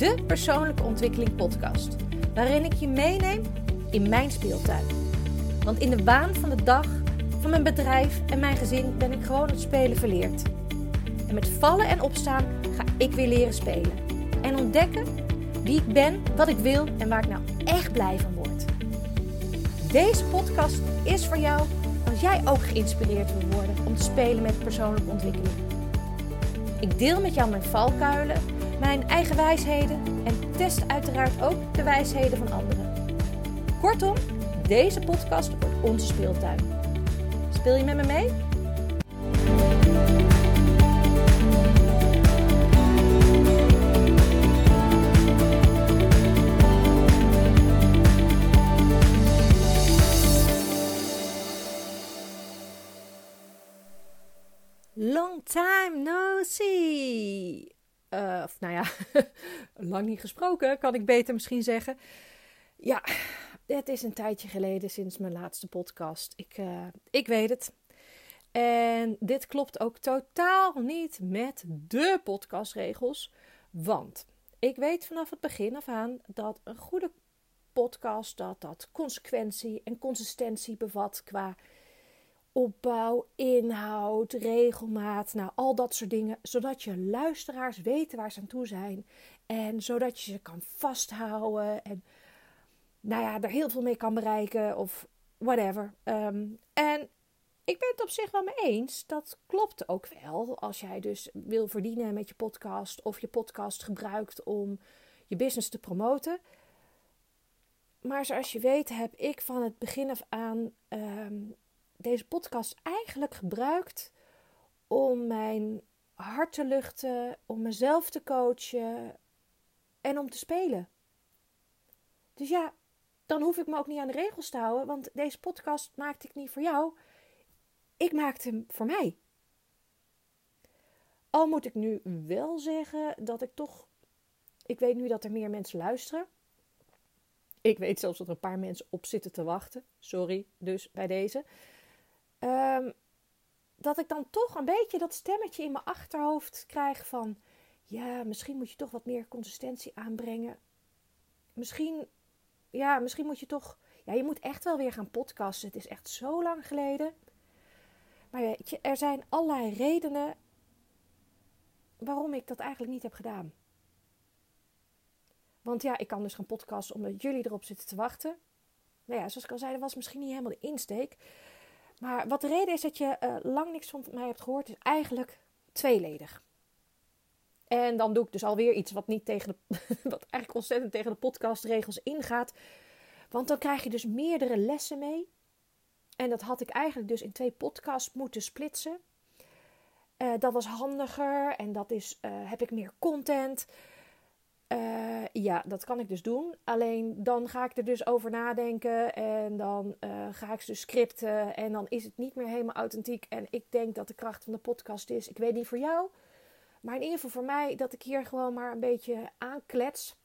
de persoonlijke ontwikkeling podcast, waarin ik je meeneem in mijn speeltuin. Want in de waan van de dag, van mijn bedrijf en mijn gezin ben ik gewoon het spelen verleerd. En met vallen en opstaan ga ik weer leren spelen. En ontdekken wie ik ben, wat ik wil en waar ik nou echt blij van word. Deze podcast is voor jou als jij ook geïnspireerd wil worden om te spelen met persoonlijke ontwikkeling. Ik deel met jou mijn valkuilen, mijn eigen wijsheden en test uiteraard ook de wijsheden van anderen. Kortom, deze podcast wordt onze speeltuin. Speel je met me mee? Long time no see. Uh, of nou ja, lang niet gesproken, kan ik beter misschien zeggen. Ja, het is een tijdje geleden sinds mijn laatste podcast. Ik, uh, ik weet het. En dit klopt ook totaal niet met de podcastregels. Want ik weet vanaf het begin af aan dat een goede podcast dat, dat consequentie en consistentie bevat qua opbouw, inhoud, regelmaat, nou al dat soort dingen, zodat je luisteraars weten waar ze aan toe zijn en zodat je ze kan vasthouden en nou ja, er heel veel mee kan bereiken of whatever. Um, en ik ben het op zich wel mee eens. Dat klopt ook wel. Als jij dus wil verdienen met je podcast of je podcast gebruikt om je business te promoten. Maar zoals je weet heb ik van het begin af aan um, deze podcast eigenlijk gebruikt om mijn hart te luchten, om mezelf te coachen en om te spelen. Dus ja, dan hoef ik me ook niet aan de regels te houden, want deze podcast maakte ik niet voor jou. Ik maakte hem voor mij. Al moet ik nu wel zeggen dat ik toch. Ik weet nu dat er meer mensen luisteren. Ik weet zelfs dat er een paar mensen op zitten te wachten. Sorry, dus bij deze. Um, dat ik dan toch een beetje dat stemmetje in mijn achterhoofd krijg van... Ja, misschien moet je toch wat meer consistentie aanbrengen. Misschien, ja, misschien moet je toch... Ja, je moet echt wel weer gaan podcasten. Het is echt zo lang geleden. Maar weet je, er zijn allerlei redenen waarom ik dat eigenlijk niet heb gedaan. Want ja, ik kan dus gaan podcasten omdat jullie erop zitten te wachten. Nou ja, zoals ik al zei, dat was misschien niet helemaal de insteek. Maar wat de reden is dat je uh, lang niks van mij hebt gehoord, is eigenlijk tweeledig. En dan doe ik dus alweer iets wat, niet tegen de, wat eigenlijk ontzettend tegen de podcastregels ingaat. Want dan krijg je dus meerdere lessen mee. En dat had ik eigenlijk dus in twee podcasts moeten splitsen. Uh, dat was handiger en dat is, uh, heb ik meer content. Uh, ja, dat kan ik dus doen. Alleen dan ga ik er dus over nadenken en dan uh, ga ik ze dus scripten en dan is het niet meer helemaal authentiek. En ik denk dat de kracht van de podcast is, ik weet niet voor jou, maar in ieder geval voor mij, dat ik hier gewoon maar een beetje aanklets.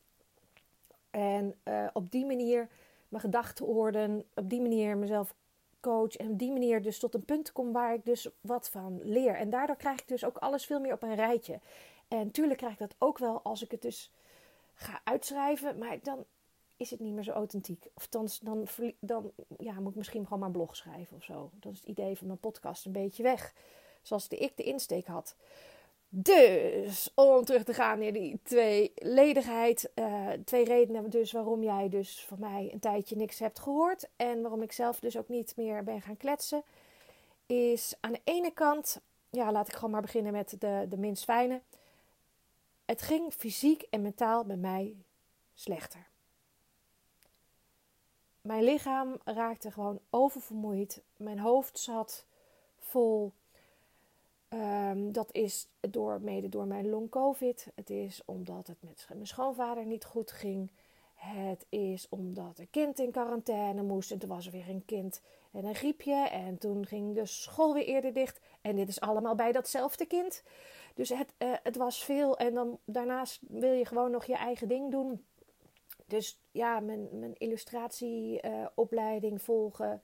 En uh, op die manier mijn gedachten orden, op die manier mezelf coach en op die manier dus tot een punt kom waar ik dus wat van leer. En daardoor krijg ik dus ook alles veel meer op een rijtje. En tuurlijk krijg ik dat ook wel als ik het dus ga uitschrijven, maar dan is het niet meer zo authentiek. Of dan, dan, ja, moet ik misschien gewoon maar een blog schrijven of zo. Dat is het idee van mijn podcast een beetje weg. Zoals de, ik de insteek had. Dus, om terug te gaan naar die tweeledigheid. Uh, twee redenen dus waarom jij dus van mij een tijdje niks hebt gehoord. En waarom ik zelf dus ook niet meer ben gaan kletsen. Is aan de ene kant, ja, laat ik gewoon maar beginnen met de, de minst fijne. Het ging fysiek en mentaal bij mij slechter. Mijn lichaam raakte gewoon oververmoeid. Mijn hoofd zat vol. Um, dat is door, mede door mijn long-covid. Het is omdat het met mijn schoonvader niet goed ging. Het is omdat een kind in quarantaine moest. En toen was er weer een kind en een griepje. En toen ging de school weer eerder dicht. En dit is allemaal bij datzelfde kind. Dus het, uh, het was veel. En dan daarnaast wil je gewoon nog je eigen ding doen. Dus ja, mijn, mijn illustratieopleiding uh, volgen.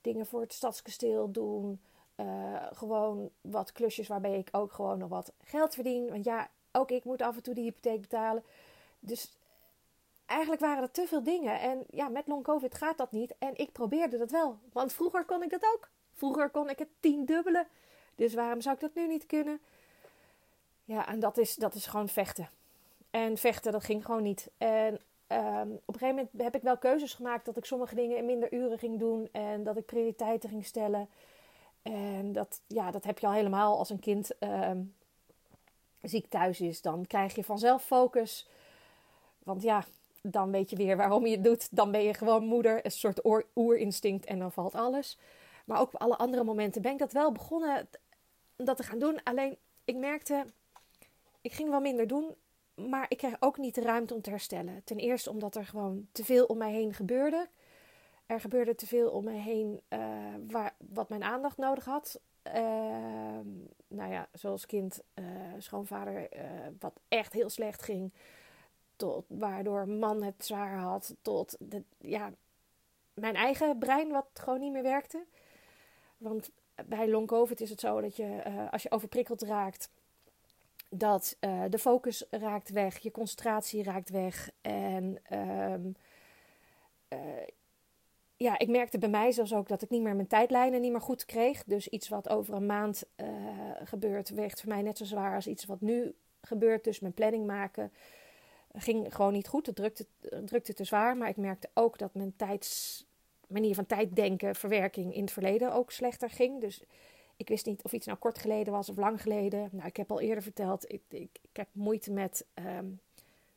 Dingen voor het stadskasteel doen. Uh, gewoon wat klusjes waarbij ik ook gewoon nog wat geld verdien. Want ja, ook ik moet af en toe de hypotheek betalen. dus eigenlijk waren er te veel dingen. En ja, met long covid gaat dat niet. En ik probeerde dat wel. Want vroeger kon ik dat ook. Vroeger kon ik het tien dubbele. Dus waarom zou ik dat nu niet kunnen? Ja, en dat is, dat is gewoon vechten. En vechten, dat ging gewoon niet. En um, op een gegeven moment heb ik wel keuzes gemaakt dat ik sommige dingen in minder uren ging doen. En dat ik prioriteiten ging stellen. En dat, ja, dat heb je al helemaal als een kind um, ziek thuis is. Dan krijg je vanzelf focus. Want ja, dan weet je weer waarom je het doet. Dan ben je gewoon moeder, een soort oerinstinct en dan valt alles. Maar ook op alle andere momenten ben ik dat wel begonnen dat te gaan doen. Alleen ik merkte, ik ging wel minder doen, maar ik kreeg ook niet de ruimte om te herstellen. Ten eerste omdat er gewoon te veel om mij heen gebeurde. Er gebeurde te veel om mij heen uh, waar, wat mijn aandacht nodig had. Uh, nou ja, zoals kind, uh, schoonvader, eh, wat echt heel slecht ging. Tot waardoor man het zwaar had. Tot de, ja, mijn eigen brein wat gewoon niet meer werkte. Want bij long covid is het zo dat je, als je overprikkeld raakt, dat uh, de focus raakt weg, je concentratie raakt weg. En um, uh, ja, ik merkte bij mij zelfs ook dat ik niet meer mijn tijdlijnen niet meer goed kreeg. Dus iets wat over een maand gebeurt, weegt voor mij net zo zwaar als iets wat nu gebeurt. Dus mijn planning maken ging gewoon niet goed. Het drukte, drukte te zwaar. Maar ik merkte ook dat mijn tijds manier van tijddenken, verwerking in het verleden ook slechter ging. Dus ik wist niet of iets nou kort geleden was of lang geleden. Nou, ik heb al eerder verteld, ik, ik, ik heb moeite met, um,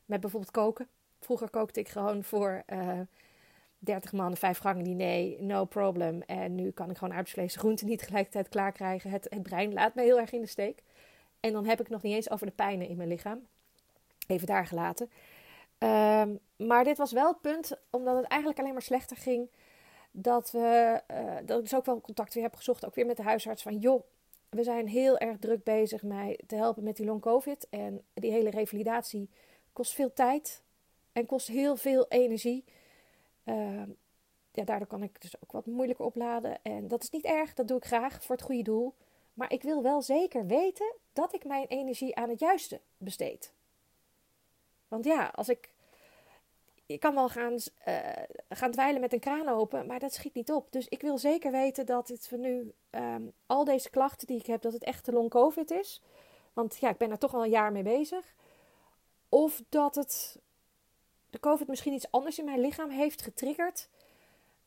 met bijvoorbeeld koken. Vroeger kookte ik gewoon voor uh, eh, 30 man, vijf gangen diner, no problem. En nu kan ik gewoon aardappelsvlees groenten niet tegelijkertijd klaar krijgen. Het, het brein laat me heel erg in de steek. En dan heb ik nog niet eens over de pijnen in mijn lichaam. Even daar gelaten. Um, maar dit was wel het punt, omdat het eigenlijk alleen maar slechter ging dat, we, uh, dat ik dus ook wel contact weer heb gezocht, ook weer met de huisarts, van joh, we zijn heel erg druk bezig mij te helpen met die long covid. En die hele revalidatie kost veel tijd en kost heel veel energie. Uh, ja, daardoor kan ik dus ook wat moeilijker opladen. En dat is niet erg, dat doe ik graag voor het goede doel. Maar ik wil wel zeker weten dat ik mijn energie aan het juiste besteed. Want ja, als ik je kan wel gaan, uh, gaan dweilen met een kraan open, maar dat schiet niet op. Dus ik wil zeker weten dat het voor nu um, al deze klachten die ik heb, dat het echt de long covid is. Want ja, ik ben er toch al een jaar mee bezig. Of dat het de covid misschien iets anders in mijn lichaam heeft getriggerd.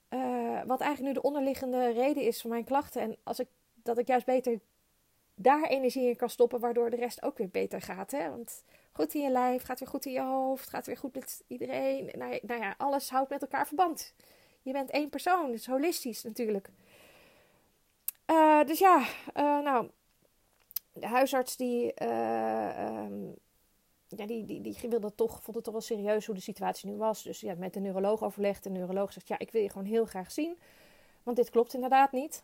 Uh, wat eigenlijk nu de onderliggende reden is van mijn klachten. En als ik, dat ik juist beter daar energie in kan stoppen, waardoor de rest ook weer beter gaat. Hè? Want goed in je lijf, gaat weer goed in je hoofd, gaat weer goed met iedereen. Nou, nou ja, alles houdt met elkaar verband. Je bent één persoon, dus holistisch natuurlijk. Uh, dus ja, uh, nou, de huisarts die, uh, um, ja, die, die, die wilde toch, vond het toch wel serieus hoe de situatie nu was. Dus ja, met de neuroloog overlegd. De neuroloog zegt, ja, ik wil je gewoon heel graag zien. Want dit klopt inderdaad niet.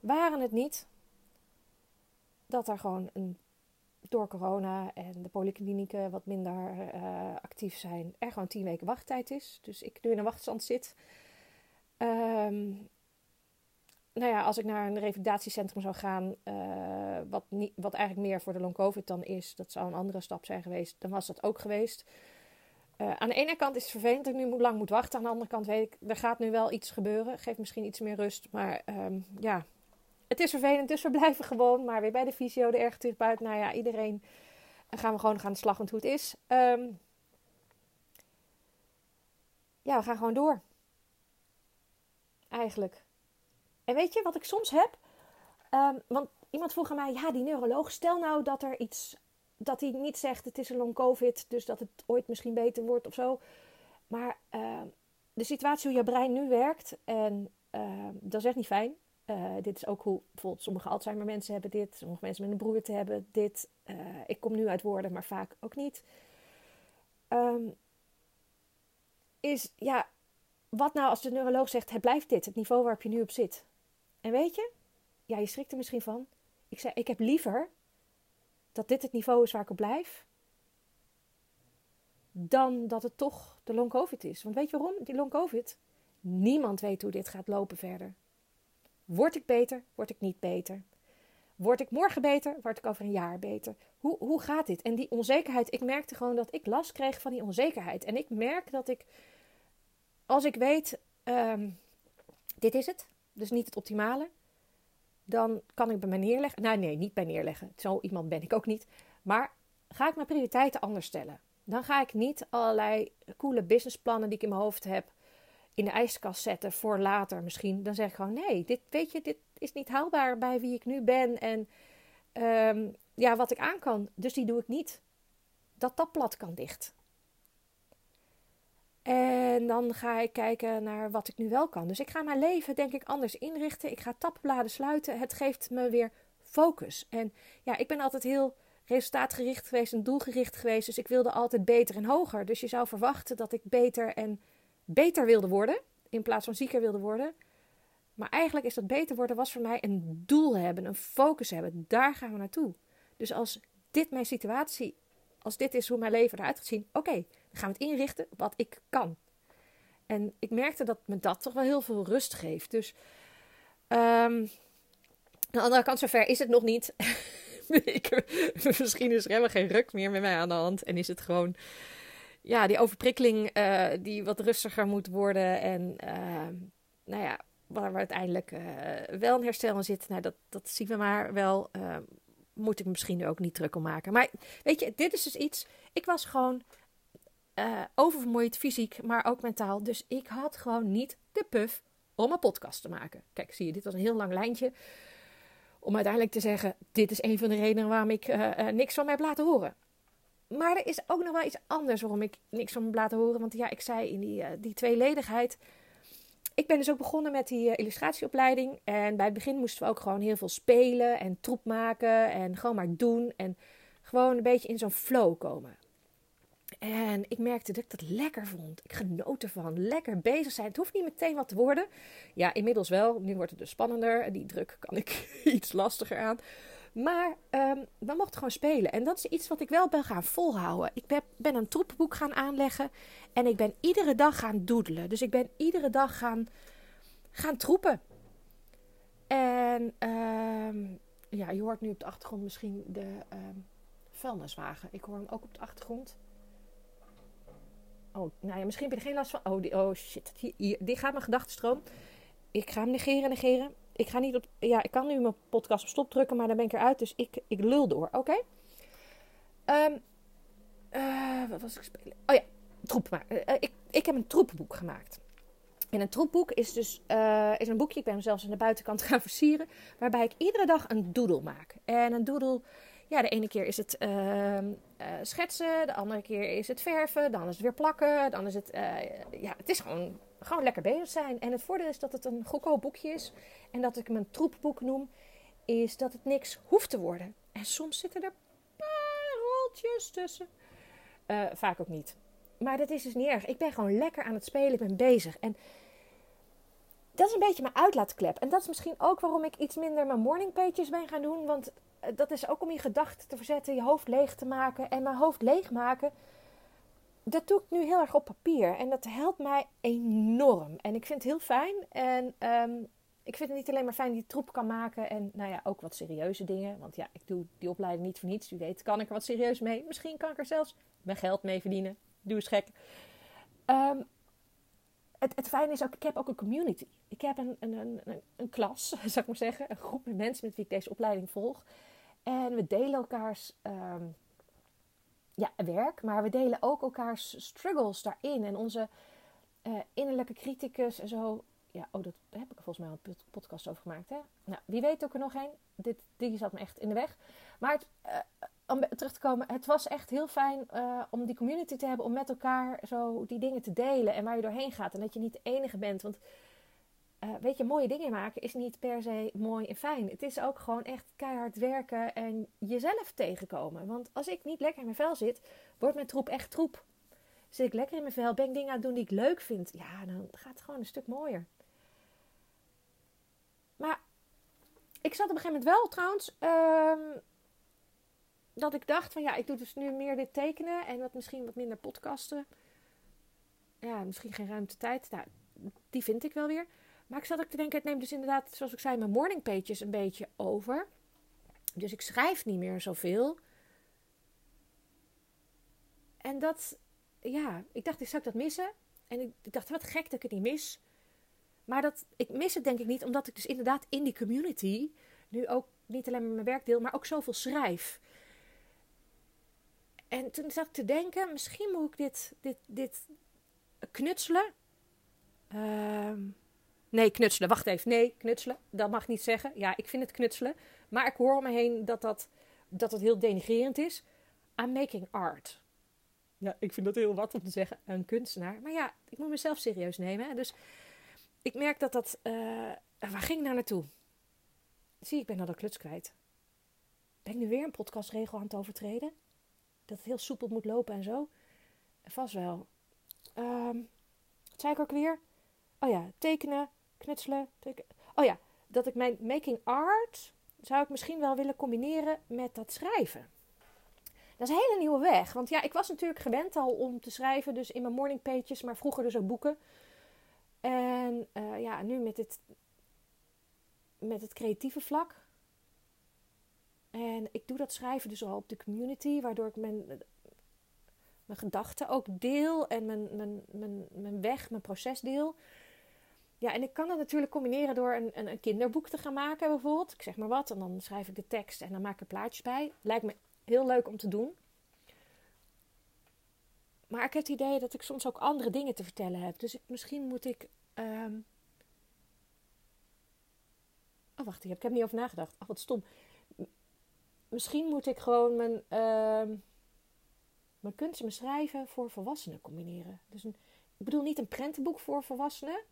Waren het niet dat er gewoon een door corona en de polyklinieken wat minder uh, actief zijn, er gewoon tien weken wachttijd is. Dus ik nu in een wachtstand zit. Um, nou ja, als ik naar een revalidatiecentrum zou gaan, uh, wat, niet, wat eigenlijk meer voor de long covid dan is, dat zou een andere stap zijn geweest, dan was dat ook geweest. Uh, aan de ene kant is het vervelend dat ik nu lang moet wachten. Aan de andere kant weet ik, er gaat nu wel iets gebeuren. Geeft misschien iets meer rust. Maar um, ja, het is vervelend, dus we blijven gewoon maar weer bij de fysio, de ergotherapeut. Nou ja, iedereen. En gaan we gewoon gaan de slag hoe het is. Um, ja, we gaan gewoon door. Eigenlijk. En weet je wat ik soms heb? Um, want iemand vroeg aan mij, ja, die neuroloog, stel nou dat er iets, dat hij niet zegt het is een long covid, dus dat het ooit misschien beter wordt of zo. Maar uh, de situatie hoe je brein nu werkt, en dat is echt niet fijn. Uh, dit is ook hoe bijvoorbeeld sommige Alzheimer mensen hebben dit, sommige mensen met een broerte hebben dit. Uh, ik kom nu uit woorden, maar vaak ook niet. Um, is ja, wat nou als de neuroloog zegt: het blijft dit, het niveau waarop je nu op zit. En weet je, ja, je schrikt er misschien van. Ik zei: ik heb liever dat dit het niveau is waar ik op blijf, dan dat het toch de long COVID is. Want weet je waarom? Die long COVID, niemand weet hoe dit gaat lopen verder. Word ik beter? Word ik niet beter? Word ik morgen beter? Word ik over een jaar beter? Hoe, hoe gaat dit? En die onzekerheid, ik merkte gewoon dat ik last kreeg van die onzekerheid. En ik merk dat ik, als ik weet, ehm, dit is het, dus niet het optimale, dan kan ik bij mij neerleggen. Nou, nee, niet bij neerleggen. Zo iemand ben ik ook niet. Maar ga ik mijn prioriteiten anders stellen. Dan ga ik niet allerlei coole businessplannen die ik in mijn hoofd heb in de ijskast zetten voor later misschien. Dan zeg ik gewoon nee, dit weet je, dit is niet haalbaar bij wie ik nu ben en ehm, ja, wat ik aan kan. Dus die doe ik niet. Dat tapplat kan dicht. En dan ga ik kijken naar wat ik nu wel kan. Dus ik ga mijn leven denk ik anders inrichten. Ik ga tabbladen sluiten. Het geeft me weer focus. En ja, ik ben altijd heel resultaatgericht geweest en doelgericht geweest. Dus ik wilde altijd beter en hoger. Dus je zou verwachten dat ik beter en beter wilde worden. In plaats van zieker wilde worden. Maar eigenlijk is dat beter worden was voor mij een doel hebben, een focus hebben. Daar gaan we naartoe. Dus als dit mijn situatie, als dit is hoe mijn leven eruit gaat zien, oké, dan gaan we het inrichten wat ik kan. En ik merkte dat me dat toch wel heel veel rust geeft. Dus um, aan de andere kant, zover is het nog niet. misschien is er helemaal geen ruk meer met mij aan de hand. En is het gewoon ja, die overprikkeling uh, die wat rustiger moet worden. En uh, nou ja, waar we uiteindelijk uh, wel een herstel in zit. Nou, dat, dat zien we maar wel. moet ik misschien ook niet druk om maken. Maar weet je, dit is dus iets. Ik was gewoon oververmoeid, fysiek, maar ook mentaal. Dus ik had gewoon niet de puff om een podcast te maken. Kijk, zie je, dit was een heel lang lijntje om uiteindelijk te zeggen: dit is een van de redenen waarom ik niks van me heb laten horen. Maar er is ook nog wel iets anders waarom ik niks van me laten horen. Want ja, ik zei in die, uh, die tweeledigheid. Ik ben dus ook begonnen met die illustratieopleiding. En bij het begin moesten we ook gewoon heel veel spelen en troep maken. En gewoon maar doen. En gewoon een beetje in zo'n flow komen. En ik merkte dat ik dat lekker vond. Ik genoot ervan. Lekker bezig zijn. Het hoeft niet meteen wat te worden. Ja, inmiddels wel. Nu wordt het dus spannender. Die druk kan ik iets lastiger aan. Maar um, we mochten gewoon spelen. En dat is iets wat ik wel ben gaan volhouden. Ik ben, ben een troepboek gaan aanleggen. En ik ben iedere dag gaan doedelen. Dus ik ben iedere dag gaan, gaan troepen. En um, ja, je hoort nu op de achtergrond misschien de um, vuilniswagen. Ik hoor hem ook op de achtergrond. Oh, nou ja, misschien heb je er geen last van. Oh, oh shit. Hier, die gaat mijn gedachtenstroom. Ik ga hem negeren, negeren. Ik ga niet op. Ja, ik kan nu mijn podcast op stop drukken, maar dan ben ik eruit. Dus ik, ik lul door. Oké? Um, uh, wat was ik spelen? Oh ja, troep maken. Uh, ik, ik heb een troepboek gemaakt. En een troepboek is dus is een boekje. Ik ben hem zelfs aan de buitenkant gaan versieren. Waarbij ik iedere dag een doodle maak. En een doodle ja, de ene keer is het uh, uh, schetsen, de andere keer is het verven, dan is het weer plakken, dan is het, uh, ja, het is gewoon, gewoon lekker bezig zijn. En het voordeel is dat het een goedkoop boekje is en dat ik hem een troepboek noem, is dat het niks hoeft te worden. En soms zitten er pareltjes tussen. Uh, vaak ook niet. Maar dat is dus niet erg. Ik ben gewoon lekker aan het spelen, ik ben bezig. En dat is een beetje mijn uitlaatklep. En dat is misschien ook waarom ik iets minder mijn morning ben gaan doen. Want dat is ook om je gedachten te verzetten, je hoofd leeg te maken. En mijn hoofd leegmaken, dat doe ik nu heel erg op papier. En dat helpt mij enorm. En ik vind het heel fijn. En um, ik vind het niet alleen maar fijn je troep kan maken. En nou ja, ook wat serieuze dingen. Want ja, ik doe die opleiding niet voor niets. Wie weet kan ik er wat serieus mee. Misschien kan ik er zelfs mijn geld mee verdienen. Doe eens gek. Um, het, het fijne is ook, ik heb ook een community. Ik heb een, een, een, een klas, zou ik maar zeggen. Een groep mensen met wie ik deze opleiding volg. En we delen elkaars um, ja, werk, maar we delen ook elkaars struggles daarin. En onze uh, innerlijke criticus en zo. Ja, oh, dat heb ik volgens mij al een podcast over gemaakt. Hè? Nou, wie weet ook er nog een. Dit, die zat me echt in de weg. Maar het, uh, om terug te komen, het was echt heel fijn uh, om die community te hebben. Om met elkaar zo die dingen te delen en waar je doorheen gaat. En dat je niet de enige bent. Want uh, weet je, mooie dingen maken is niet per se mooi en fijn. Het is ook gewoon echt keihard werken en jezelf tegenkomen. Want als ik niet lekker in mijn vel zit, wordt mijn troep echt troep. Zit ik lekker in mijn vel, ben ik dingen aan het doen die ik leuk vind, ja, dan gaat het gewoon een stuk mooier. Maar ik zat op een gegeven moment wel trouwens. Uh, dat ik dacht van ja, ik doe dus nu meer dit tekenen en wat misschien wat minder podcasten. Ja, misschien geen ruimte tijd. Nou, die vind ik wel weer. Maar ik zat ook te denken, het neemt dus inderdaad, zoals ik zei, mijn morning pages een beetje over. Dus ik schrijf niet meer zoveel. En dat, ja, ik dacht, zou ik dat missen? En ik, ik dacht, wat gek dat ik het niet mis. Maar dat, ik mis het denk ik niet, omdat ik dus inderdaad in die community nu ook niet alleen met mijn werk deel, maar ook zoveel schrijf. En toen zat ik te denken, misschien moet ik dit, dit, dit knutselen. Ehm, nee, knutselen. Wacht even. Nee, knutselen. Dat mag niet zeggen. Ja, ik vind het knutselen. Maar ik hoor om me heen dat dat, dat heel denigrerend is. I'm making art. Ja, ik vind dat heel wat om te zeggen. Een kunstenaar. Maar ja, ik moet mezelf serieus nemen. Hè? Dus ik merk dat dat... Uh, waar ging ik nou naartoe? Zie, ik ben al de kluts kwijt. Ben ik nu weer een podcastregel aan het overtreden? Dat het heel soepel moet lopen en zo? Vast wel. Um, zei ik ook weer? Oh ja, tekenen, Oh ja, dat ik mijn making art zou ik misschien wel willen combineren met dat schrijven. Dat is een hele nieuwe weg. Want ja, ik was natuurlijk gewend al om te schrijven, dus in mijn morning pages, maar vroeger dus ook boeken. En uh, ja, nu met het, met het creatieve vlak. En ik doe dat schrijven dus al op de community, waardoor ik mijn, mijn gedachten ook deel en mijn, mijn, mijn, mijn weg, mijn proces deel. Ja, en ik kan dat natuurlijk combineren door een, een, een, kinderboek te gaan maken, bijvoorbeeld. Ik zeg maar wat, en dan schrijf ik de tekst en dan maak ik er plaatjes bij. Lijkt me heel leuk om te doen. Maar ik heb het idee dat ik soms ook andere dingen te vertellen heb. Dus misschien moet ik. Um... Oh, wacht, ik heb, niet over nagedacht. Ach, wat stom. Misschien moet ik gewoon mijn. Uh mijn kunst mijn schrijven voor volwassenen combineren. Dus een, ik bedoel niet een prentenboek voor volwassenen,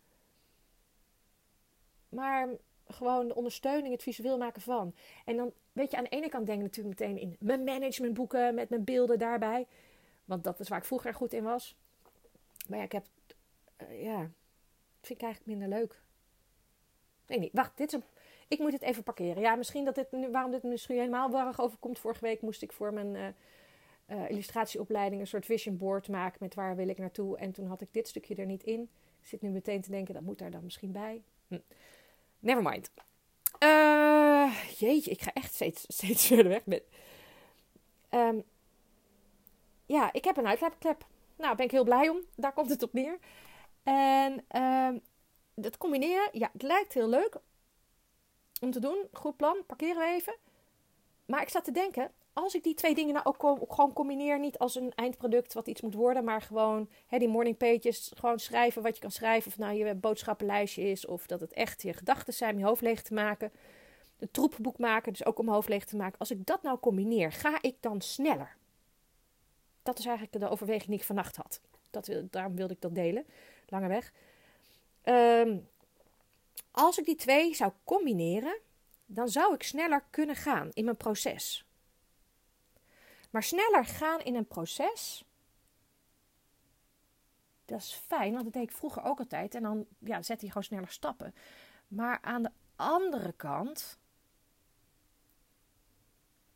maar gewoon de ondersteuning, het visueel maken van. En dan, weet je, aan de ene kant denk ik natuurlijk meteen in mijn managementboeken met mijn beelden daarbij. Want dat is waar ik vroeger goed in was. Maar ja, ik heb, uh, ja, vind ik eigenlijk minder leuk. Nee, niet. Wacht, dit is een, ik moet het even parkeren. Ja, misschien dat dit waarom dit misschien helemaal warrig overkomt. Vorige week moest ik voor mijn... Uh, illustratieopleiding een soort vision board maken met waar wil ik naartoe. En toen had ik dit stukje er niet in. Ik zit nu meteen te denken, dat moet daar dan misschien bij. Hm. Never mind. Uh, jeetje, ik ga echt steeds, steeds verder weg met. Um, ja, ik heb een uitlaatklep. Nou, ben ik heel blij om. Daar komt het op neer. En um, dat combineren, ja, het lijkt heel leuk om te doen. Goed plan, parkeren we even. Maar ik zat te denken, als ik die twee dingen nou ook, gewoon combineer, niet als een eindproduct wat iets moet worden, maar gewoon hè, die morning pages, gewoon schrijven wat je kan schrijven, of nou je boodschappenlijstje is, of dat het echt je gedachten zijn om je hoofd leeg te maken. Een troepboek maken, dus ook om hoofd leeg te maken. Als ik dat nou combineer, ga ik dan sneller? Dat is eigenlijk de overweging die ik vannacht had. Dat, daarom wilde ik dat delen. Lange weg. Ehm, als ik die twee zou combineren, dan zou ik sneller kunnen gaan in mijn proces. Maar sneller gaan in een proces, dat is fijn, want dat deed ik vroeger ook altijd. En dan ja, zet hij gewoon sneller stappen. Maar aan de andere kant.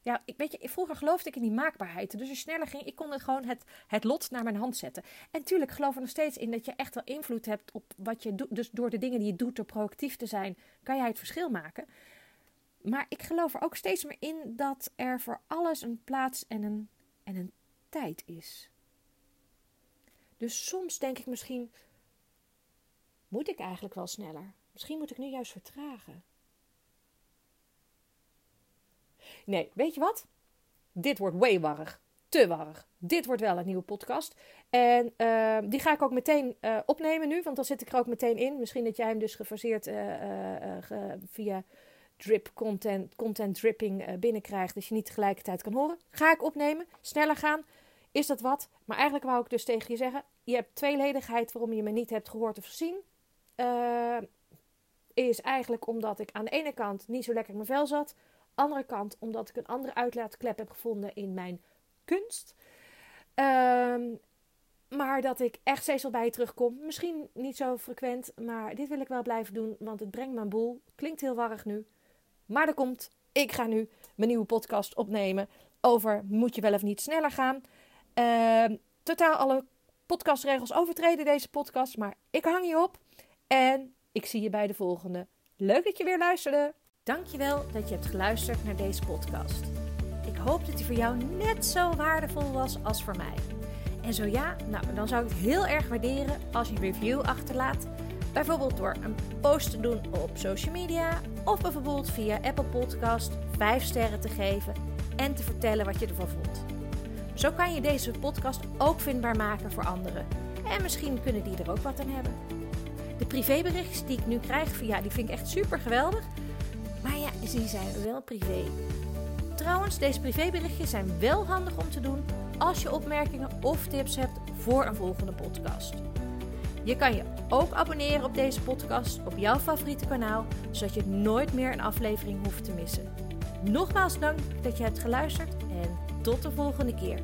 Ja, ik, weet je, vroeger geloofde ik in die maakbaarheid. Dus als sneller ging, ik kon het gewoon het, het lot naar mijn hand zetten. En tuurlijk geloof ik nog steeds in dat je echt wel invloed hebt op wat je doet. Dus door de dingen die je doet, door proactief te zijn, kan jij het verschil maken. Maar ik geloof er ook steeds meer in dat er voor alles een plaats en een, en een tijd is. Dus soms denk ik misschien, moet ik eigenlijk wel sneller? Misschien moet ik nu juist vertragen. Nee, weet je wat? Dit wordt way warrig. Te warrig. Dit wordt wel een nieuwe podcast. En uh, die ga ik ook meteen uh, opnemen nu, want dan zit ik er ook meteen in. Misschien dat jij hem dus gefaseerd uh, via drip content, content dripping uh, binnenkrijgt, dus je niet tegelijkertijd kan horen. Ga ik opnemen, sneller gaan, is dat wat? Maar eigenlijk wou ik dus tegen je zeggen, je hebt tweeledigheid waarom je me niet hebt gehoord of gezien. Uh, is eigenlijk omdat ik aan de ene kant niet zo lekker in mijn vel zat. Andere kant omdat ik een andere uitlaatklep heb gevonden in mijn kunst. Uh, maar dat ik echt steeds al bij je terugkom. Misschien niet zo frequent, maar dit wil ik wel blijven doen, want het brengt mijn boel. Klinkt heel warrig nu. Maar er komt, ik ga nu mijn nieuwe podcast opnemen over moet je wel of niet sneller gaan. Uh, totaal alle podcastregels overtreden deze podcast, maar ik hang je op en ik zie je bij de volgende. Leuk dat je weer luisterde. Dankjewel dat je hebt geluisterd naar deze podcast. Ik hoop dat die voor jou net zo waardevol was als voor mij. En zo ja, nou, dan zou ik het heel erg waarderen als je een review achterlaat. Bijvoorbeeld door een post te doen op social media of bijvoorbeeld via Apple Podcast 5 sterren te geven en te vertellen wat je ervan vond. Zo kan je deze podcast ook vindbaar maken voor anderen. En misschien kunnen die er ook wat aan hebben. De privéberichtjes die ik nu krijg via, die vind ik echt super geweldig. Maar ja, die zijn wel privé. Trouwens, deze privéberichtjes zijn wel handig om te doen als je opmerkingen of tips hebt voor een volgende podcast. Je kan je ook abonneren op deze podcast op jouw favoriete kanaal, zodat je nooit meer een aflevering hoeft te missen. Nogmaals dank dat je hebt geluisterd en tot de volgende keer.